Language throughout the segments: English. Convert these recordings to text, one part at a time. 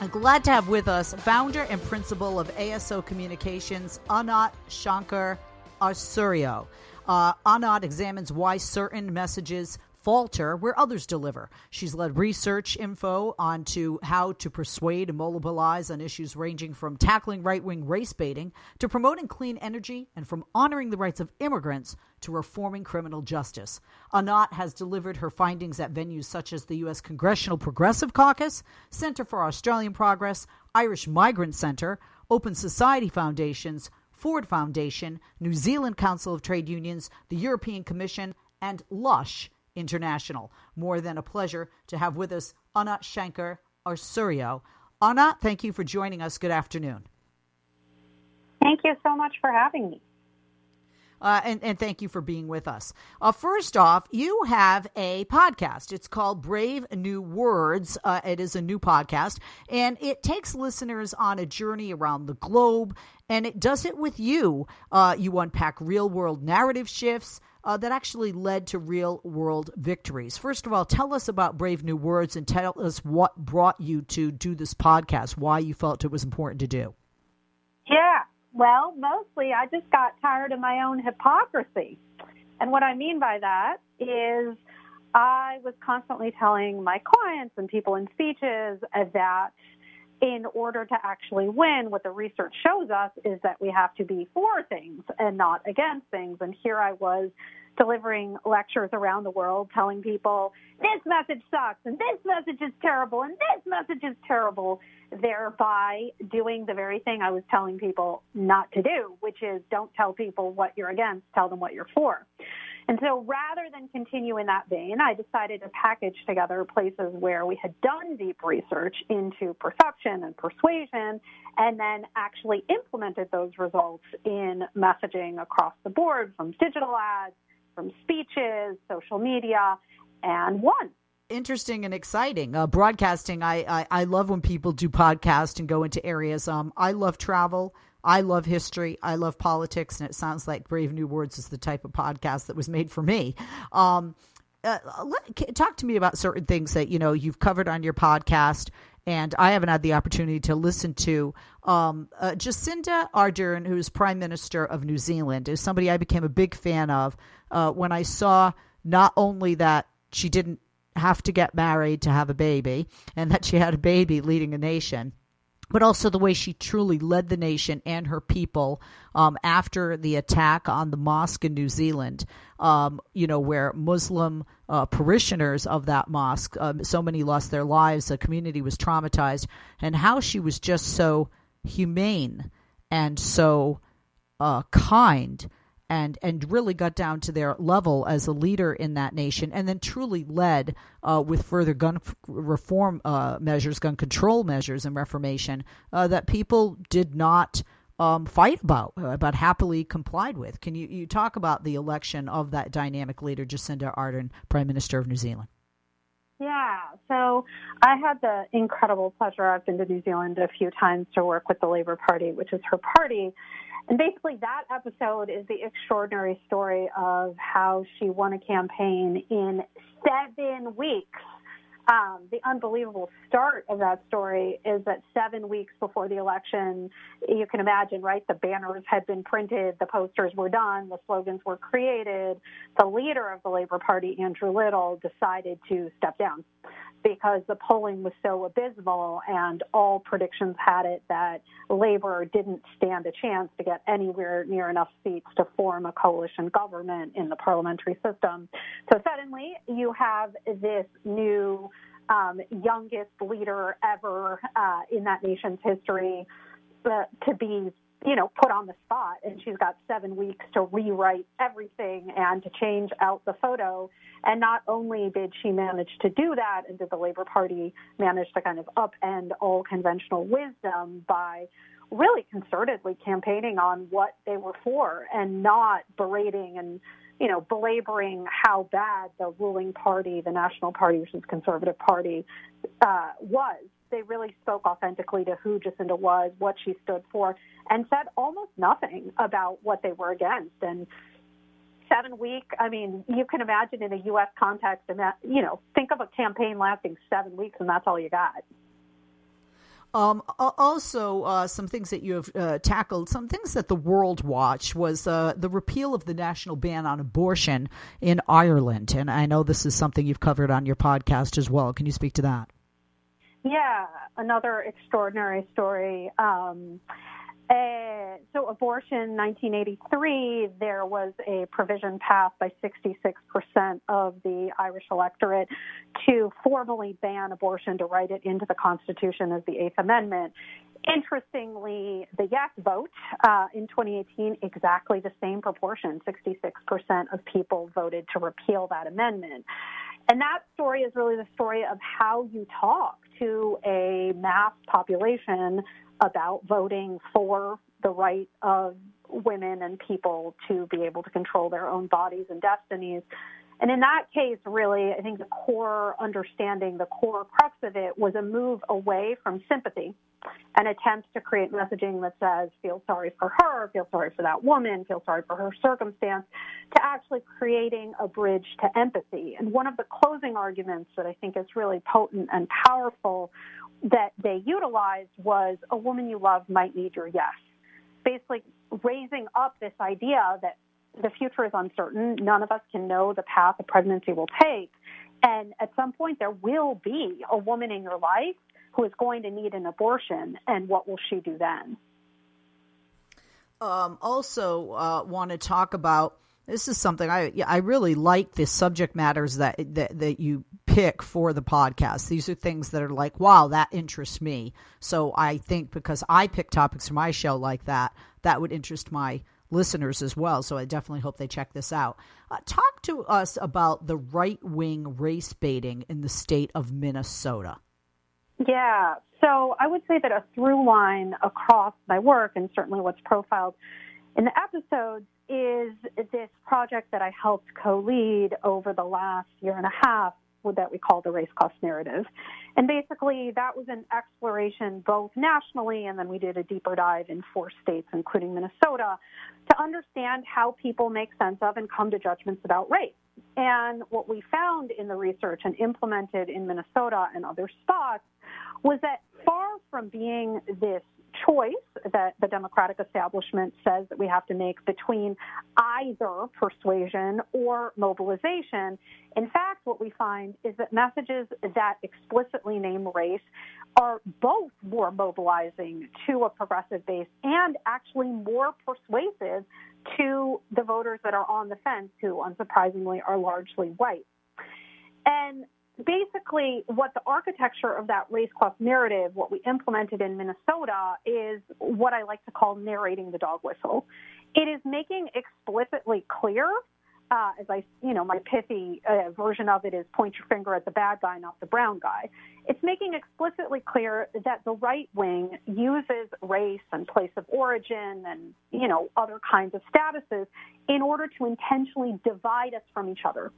I'm glad to have with us founder and principal of ASO Communications, Anat Shankar Arsuryo. Uh, Anat examines why certain messages falter where others deliver. She's led research info onto how to persuade and mobilize on issues ranging from tackling right wing race baiting to promoting clean energy and from honoring the rights of immigrants to reforming criminal justice. Anat has delivered her findings at venues such as the U.S. Congressional Progressive Caucus, Center for Australian Progress, Irish Migrant Center, Open Society Foundations, Ford Foundation, New Zealand Council of Trade Unions, the European Commission, and Lush International. More than a pleasure to have with us Anna Shankar Arsuryo. Anna, thank you for joining us. Good afternoon. Thank you so much for having me. Uh, and, and thank you for being with us. Uh, first off, you have a podcast. It's called Brave New Words. Uh, it is a new podcast, and it takes listeners on a journey around the globe, and it does it with you. Uh, you unpack real world narrative shifts, uh, that actually led to real world victories. First of all, tell us about Brave New Words and tell us what brought you to do this podcast, why you felt it was important to do. Yeah, well, mostly I just got tired of my own hypocrisy. And what I mean by that is I was constantly telling my clients and people in speeches that in order to actually win, what the research shows us is that we have to be for things and not against things. And here I was delivering lectures around the world telling people this message sucks and this message is terrible and this message is terrible, thereby doing the very thing I was telling people not to do, which is don't tell people what you're against, tell them what you're for. And so rather than continue in that vein, I decided to package together places where we had done deep research into perception and persuasion and then actually implemented those results in messaging across the board from digital ads, from speeches, social media, and won interesting and exciting. Uh, broadcasting, I, I, I love when people do podcasts and go into areas. Um, I love travel. I love history. I love politics, and it sounds like Brave New Words is the type of podcast that was made for me. Um, uh, let, talk to me about certain things that you know you've covered on your podcast, and I haven't had the opportunity to listen to. Um, uh, Jacinda Ardern, who's Prime Minister of New Zealand, is somebody I became a big fan of uh, when I saw not only that she didn't have to get married to have a baby, and that she had a baby leading a nation but also the way she truly led the nation and her people um, after the attack on the mosque in New Zealand, um, you know, where Muslim uh, parishioners of that mosque, um, so many lost their lives, the community was traumatized, and how she was just so humane and so uh, kind and and really got down to their level as a leader in that nation, and then truly led uh, with further gun reform uh, measures, gun control measures, and reformation uh, that people did not um, fight about, uh, but happily complied with. Can you you talk about the election of that dynamic leader, Jacinda Ardern, Prime Minister of New Zealand? Yeah, so I had the incredible pleasure. I've been to New Zealand a few times to work with the Labour Party, which is her party. And basically, that episode is the extraordinary story of how she won a campaign in seven weeks. Um, the unbelievable start of that story is that seven weeks before the election, you can imagine, right? The banners had been printed, the posters were done, the slogans were created. The leader of the Labor Party, Andrew Little, decided to step down because the polling was so abysmal and all predictions had it that Labor didn't stand a chance to get anywhere near enough seats to form a coalition government in the parliamentary system. So suddenly you have this new um, youngest leader ever uh, in that nation's history uh, to be you know, put on the spot, and she's got seven weeks to rewrite everything and to change out the photo. And not only did she manage to do that, and did the Labor Party manage to kind of upend all conventional wisdom by really concertedly campaigning on what they were for and not berating and you know, belaboring how bad the ruling party, the National Party, which is Conservative Party, uh, was they really spoke authentically to who Jacinda was, what she stood for, and said almost nothing about what they were against. And seven week, I mean, you can imagine in a U.S. context, and that, you know, think of a campaign lasting seven weeks, and that's all you got. Um, also, uh, some things that you have uh, tackled, some things that the world watched was uh, the repeal of the national ban on abortion in Ireland. And I know this is something you've covered on your podcast as well. Can you speak to that? Yeah, another extraordinary story. Um, uh, so, abortion 1983, there was a provision passed by 66% of the Irish electorate to formally ban abortion, to write it into the Constitution as the Eighth Amendment. Interestingly, the yes vote uh, in 2018, exactly the same proportion 66% of people voted to repeal that amendment. And that story is really the story of how you talk to a mass population about voting for the right of women and people to be able to control their own bodies and destinies. And in that case, really, I think the core understanding, the core crux of it was a move away from sympathy and attempts to create messaging that says, feel sorry for her, feel sorry for that woman, feel sorry for her circumstance, to actually creating a bridge to empathy. And one of the closing arguments that I think is really potent and powerful that they utilized was a woman you love might need your yes. Basically, raising up this idea that the future is uncertain. None of us can know the path a pregnancy will take. And at some point, there will be a woman in your life who is going to need an abortion. And what will she do then? Um, also, uh, want to talk about this is something I I really like the subject matters that, that that you pick for the podcast. These are things that are like, wow, that interests me. So I think because I pick topics for my show like that, that would interest my listeners as well. So I definitely hope they check this out. Uh, talk to us about the right wing race baiting in the state of Minnesota. Yeah. So I would say that a through line across my work and certainly what's profiled in the episodes is this project that I helped co lead over the last year and a half that we call the race cost narrative. And basically, that was an exploration both nationally, and then we did a deeper dive in four states, including Minnesota, to understand how people make sense of and come to judgments about race. And what we found in the research and implemented in Minnesota and other spots was that far from being this choice that the Democratic establishment says that we have to make between either persuasion or mobilization. In fact, what we find is that messages that explicitly name race are both more mobilizing to a progressive base and actually more persuasive to the voters that are on the fence, who unsurprisingly are largely white. And basically what the architecture of that race class narrative, what we implemented in Minnesota, is what I like to call narrating the dog whistle. It is making explicitly clear, uh, as I, you know, my pithy uh, version of it is point your finger at the bad guy, not the brown guy. It's making explicitly clear that the right wing uses race and place of origin and, you know, other kinds of statuses in order to intentionally divide us from each other.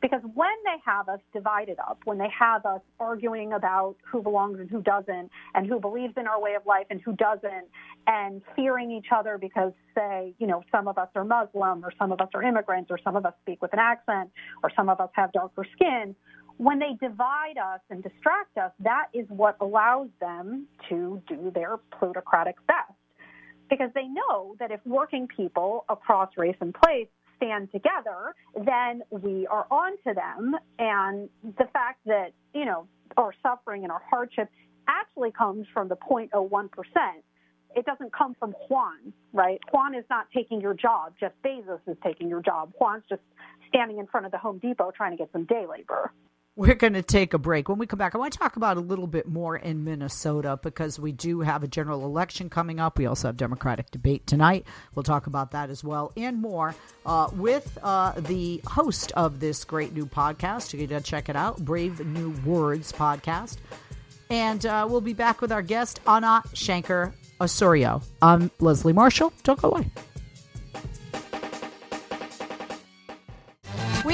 Because when they have us divided up, when they have us arguing about who belongs and who doesn't, and who believes in our way of life and who doesn't, and fearing each other because, say, you know, some of us are Muslim, or some of us are immigrants, or some of us speak with an accent, or some of us have darker skin, when they divide us and distract us, that is what allows them to do their plutocratic best. Because they know that if working people across race and place stand together, then we are on to them. And the fact that, you know, our suffering and our hardship actually comes from the 0.01%. It doesn't come from Juan, right? Juan is not taking your job. Jeff Bezos is taking your job. Juan's just standing in front of the Home Depot trying to get some day labor. We're going to take a break. When we come back, I want to talk about a little bit more in Minnesota because we do have a general election coming up. We also have Democratic debate tonight. We'll talk about that as well and more uh, with uh, the host of this great new podcast. You can check it out, Brave New Words podcast. And uh, we'll be back with our guest, Anna Shanker Osorio. I'm Leslie Marshall. Don't go away.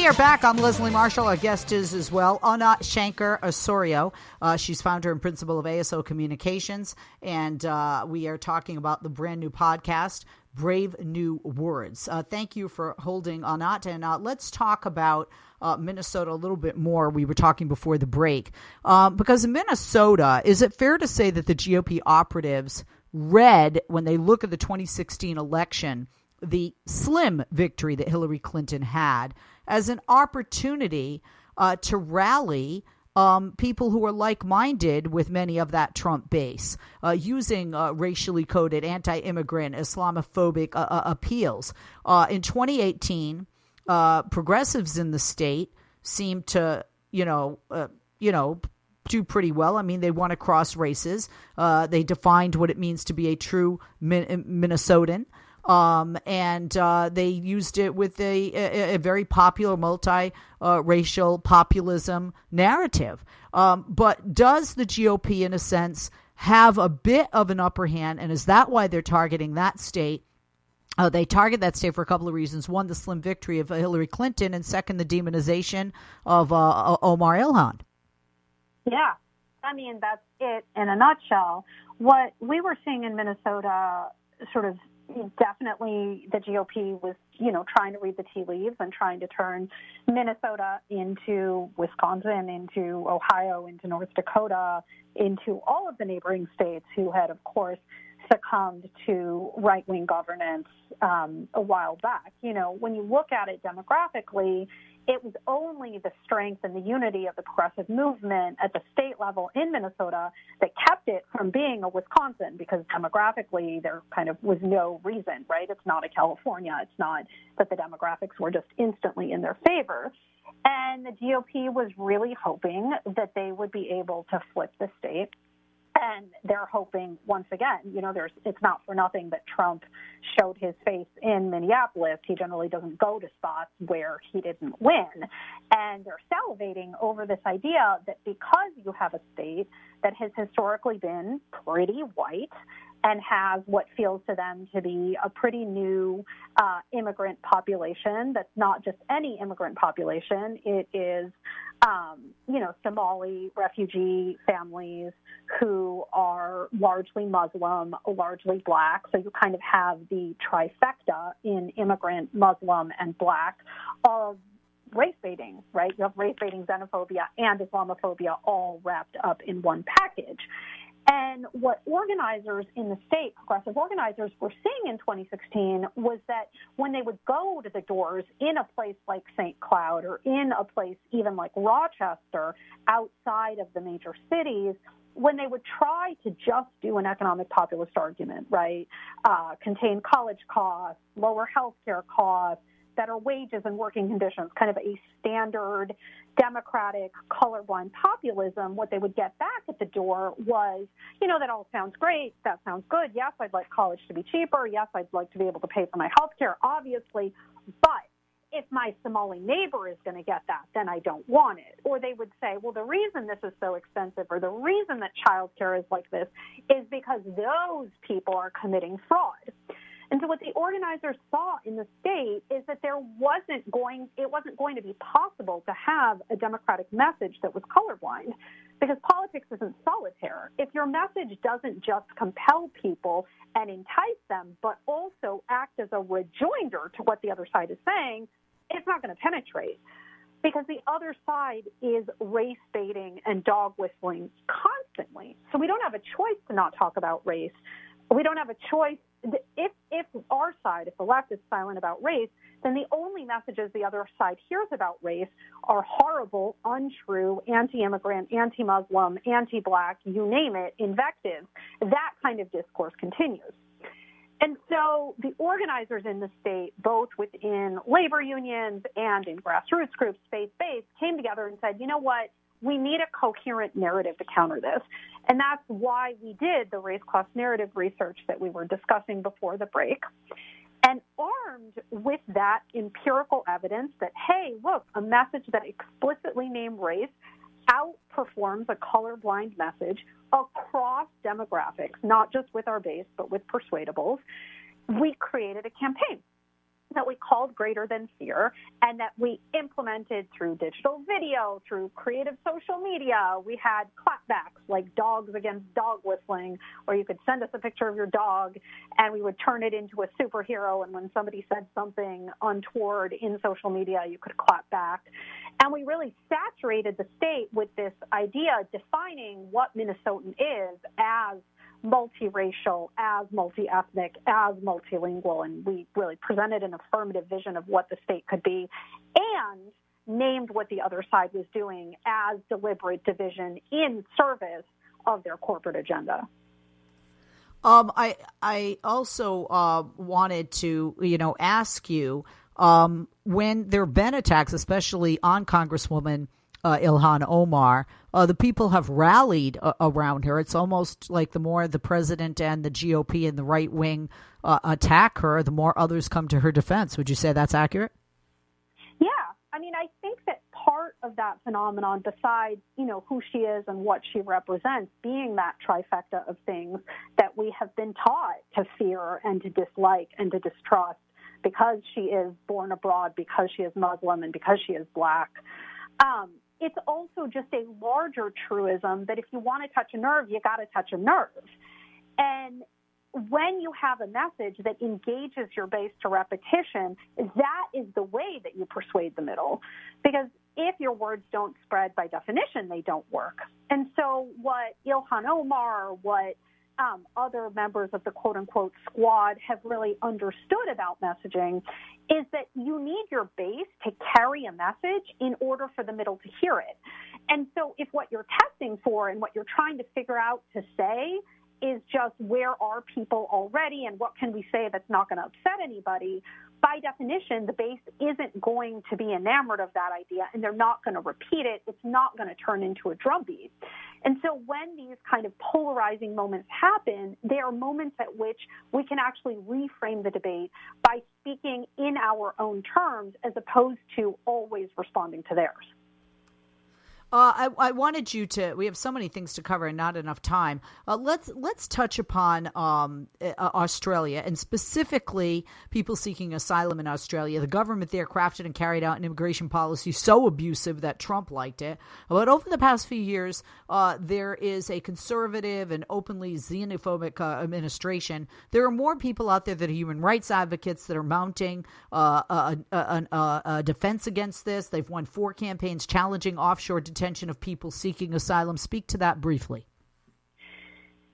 We are back. I'm Leslie Marshall. Our guest is as well Anna Shenker-Osorio. Uh, she's founder and principal of ASO Communications, and uh, we are talking about the brand new podcast, brave new words. Uh, thank you for holding on that. And uh, let's talk about uh, Minnesota a little bit more. We were talking before the break. Um, because in Minnesota, is it fair to say that the GOP operatives read, when they look at the 2016 election, the slim victory that Hillary Clinton had as an opportunity uh, to rally um, people who are like minded with many of that Trump base, uh, using uh, racially coded anti immigrant, Islamophobic uh, uh appeals. Uh, in 2018, uh, progressives in the state seem to, you know, you know, do pretty well. I mean, they want to cross races. they defined what it means to be a true Min- Minnesotan. Um, and uh, they used it with a, a, a very popular multi-racial populism narrative. Um, but does the GOP, in a sense, have a bit of an upper hand, and is that why they're targeting that state? Uh, they target that state for a couple of reasons. One, the slim victory of Hillary Clinton, and second, the demonization of uh, Omar Ilhan. Yeah, I mean that's it in a nutshell. What we were seeing in Minnesota, sort of definitely the GOP was, you know, trying to read the tea leaves and trying to turn Minnesota into Wisconsin, into Ohio, into North Dakota, into all of the neighboring states who had, of course, succumbed to right wing governance um, a while back. You know, when you look at it demographically, it was only the strength and the unity of the progressive movement at the state level in Minnesota that kept it from being a Wisconsin because demographically there kind of was no reason, right? It's not a California. It's not that the demographics were just instantly in their favor. And the GOP was really hoping that they would be able to flip the state and they're hoping once again, you know, there's it's not for nothing that Trump showed his face in Minneapolis. He generally doesn't go to spots where he didn't win. And they're salivating over this idea that because you have a state that has historically been pretty white and has what feels to them to be a pretty new uh, immigrant population that's not just any immigrant population. It is, um, you know, Somali refugee families who are largely Muslim, largely black. So you kind of have the trifecta in immigrant, Muslim, and black of race baiting, right? You have race baiting, xenophobia, and Islamophobia all wrapped up in one package. And what organizers in the state, progressive organizers, were seeing in 2016 was that when they would go to the doors in a place like St. Cloud or in a place even like Rochester outside of the major cities, when they would try to just do an economic populist argument, right, uh, contain college costs, lower healthcare costs, better wages and working conditions, kind of a standard democratic colorblind populism, what they would get back at the door was, you know, that all sounds great. That sounds good. Yes, I'd like college to be cheaper. Yes, I'd like to be able to pay for my health care, obviously. But if my Somali neighbor is going to get that, then I don't want it. Or they would say, well, the reason this is so expensive or the reason that childcare is like this is because those people are committing fraud. And so what the organizers saw in the state is that there wasn't going, it wasn't going to be possible to have a democratic message that was colorblind because politics isn't solitaire. If your message doesn't just compel people and entice them, but also act as a rejoinder to what the other side is saying, it's not going to penetrate because the other side is race baiting and dog whistling constantly. So we don't have a choice to not talk about race. We don't have a choice if if our side, if the left is silent about race, then the only messages the other side hears about race are horrible, untrue, anti-immigrant, anti-Muslim, anti-black, you name it, invectives. That kind of discourse continues. And so the organizers in the state, both within labor unions and in grassroots groups, faith-based, came together and said, you know what? We need a coherent narrative to counter this. And that's why we did the race class narrative research that we were discussing before the break. And armed with that empirical evidence that, hey, look, a message that explicitly named race outperforms a colorblind message across demographics, not just with our base, but with persuadables, we created a campaign that we called Greater Than Fear and that we implemented through digital video, through creative social media. We had clapbacks like dogs against dog whistling, where you could send us a picture of your dog and we would turn it into a superhero. And when somebody said something untoward in social media, you could clap back. And we really saturated the state with this idea defining what Minnesotan is as multiracial, as multi-ethnic, as multilingual, and we really presented an affirmative vision of what the state could be and named what the other side was doing as deliberate division in service of their corporate agenda. Um, I I also uh, wanted to you know ask you um, when there have been attacks, especially on Congresswoman uh, Ilhan Omar, uh, the people have rallied uh, around her. It's almost like the more the president and the GOP and the right wing uh, attack her, the more others come to her defense. Would you say that's accurate? Yeah, I mean, I think that part of that phenomenon, besides you know who she is and what she represents, being that trifecta of things that we have been taught to fear and to dislike and to distrust, because she is born abroad, because she is Muslim, and because she is black. Um, it's also just a larger truism that if you want to touch a nerve, you got to touch a nerve. And when you have a message that engages your base to repetition, that is the way that you persuade the middle. Because if your words don't spread by definition, they don't work. And so, what Ilhan Omar, what um, other members of the quote unquote squad have really understood about messaging is that you need your base to carry a message in order for the middle to hear it. And so if what you're testing for and what you're trying to figure out to say is just where are people already and what can we say that's not going to upset anybody, by definition, the base isn't going to be enamored of that idea and they're not going to repeat it. It's not going to turn into a drumbeat. And so when these kind of polarizing moments happen, they are moments at which we can actually reframe the debate by speaking in our own terms as opposed to always responding to theirs. Uh, I, I, wanted you to. We have so many things to cover and not enough time. Uh, let's let's touch upon um, uh, Australia and specifically people seeking asylum in Australia. The government there crafted and carried out an immigration policy so abusive that Trump liked it. But over the past few years, uh, there is a conservative and openly xenophobic uh, administration. There are more people out there that are human rights advocates that are mounting uh, a, a, a defense against this. They've won four campaigns challenging offshore detention of people seeking asylum. Speak to that briefly.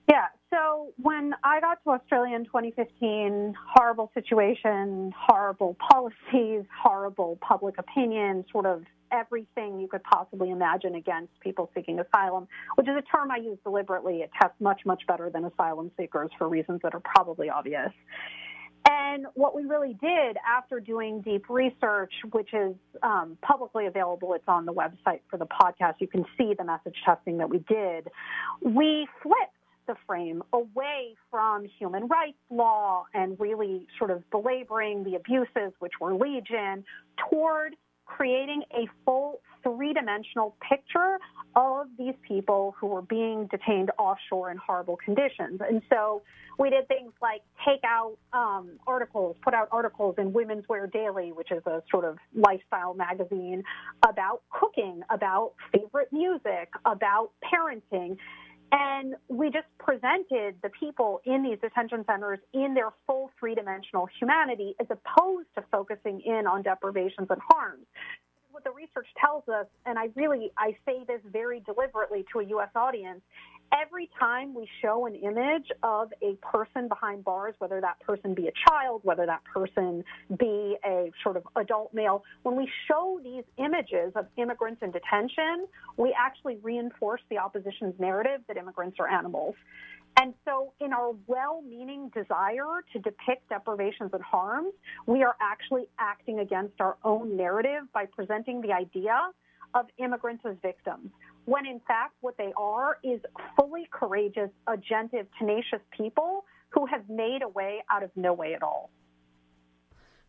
Yeah. So when I got to Australia in 2015, horrible situation, horrible policies, horrible public opinion, sort of everything you could possibly imagine against people seeking asylum, which is a term I use deliberately. It tests much, much better than asylum seekers for reasons that are probably obvious. And what we really did after doing deep research, which is um, publicly available, it's on the website for the podcast. You can see the message testing that we did. We flipped the frame away from human rights law and really sort of belaboring the abuses, which were legion, toward creating a full three dimensional picture of these people who were being detained offshore in horrible conditions. And so we did things like take out um, articles, put out articles in Women's Wear Daily, which is a sort of lifestyle magazine about cooking, about favorite music, about parenting. And we just presented the people in these detention centers in their full three dimensional humanity as opposed to focusing in on deprivations and harms what the research tells us, and I really I say this very deliberately to a U.S. audience. Every time we show an image of a person behind bars, whether that person be a child, whether that person be a sort of adult male, when we show these images of immigrants in detention, we actually reinforce the opposition's narrative that immigrants are animals. And so, in our well meaning desire to depict deprivations and harms, we are actually acting against our own narrative by presenting the idea of immigrants as victims, when in fact, what they are is fully courageous, agentive, tenacious people who have made a way out of no way at all.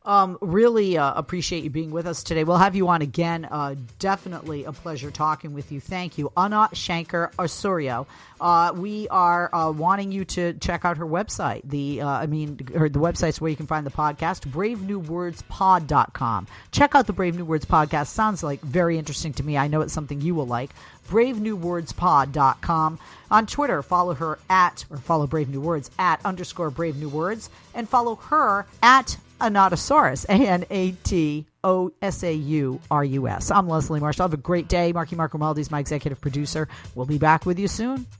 Um, really uh, appreciate you being with us today. We'll have you on again. Uh, definitely a pleasure talking with you. Thank you, Anna Shenker-Osorio. Uh, we are uh, wanting you to check out her website. The uh, I mean, her, the website's where you can find the podcast. BraveNewWordsPod.com. Check out the Brave New Words podcast. Sounds like very interesting to me. I know it's something you will like. BraveNewWordsPod.com. On Twitter, follow her at or follow Brave New Words at underscore Brave New Words, and follow her at Anatosaurus, A N A T O S A U R U S. I'm Leslie Marshall. Have a great day. Marky Mark Romaldi is my executive producer. We'll be back with you soon.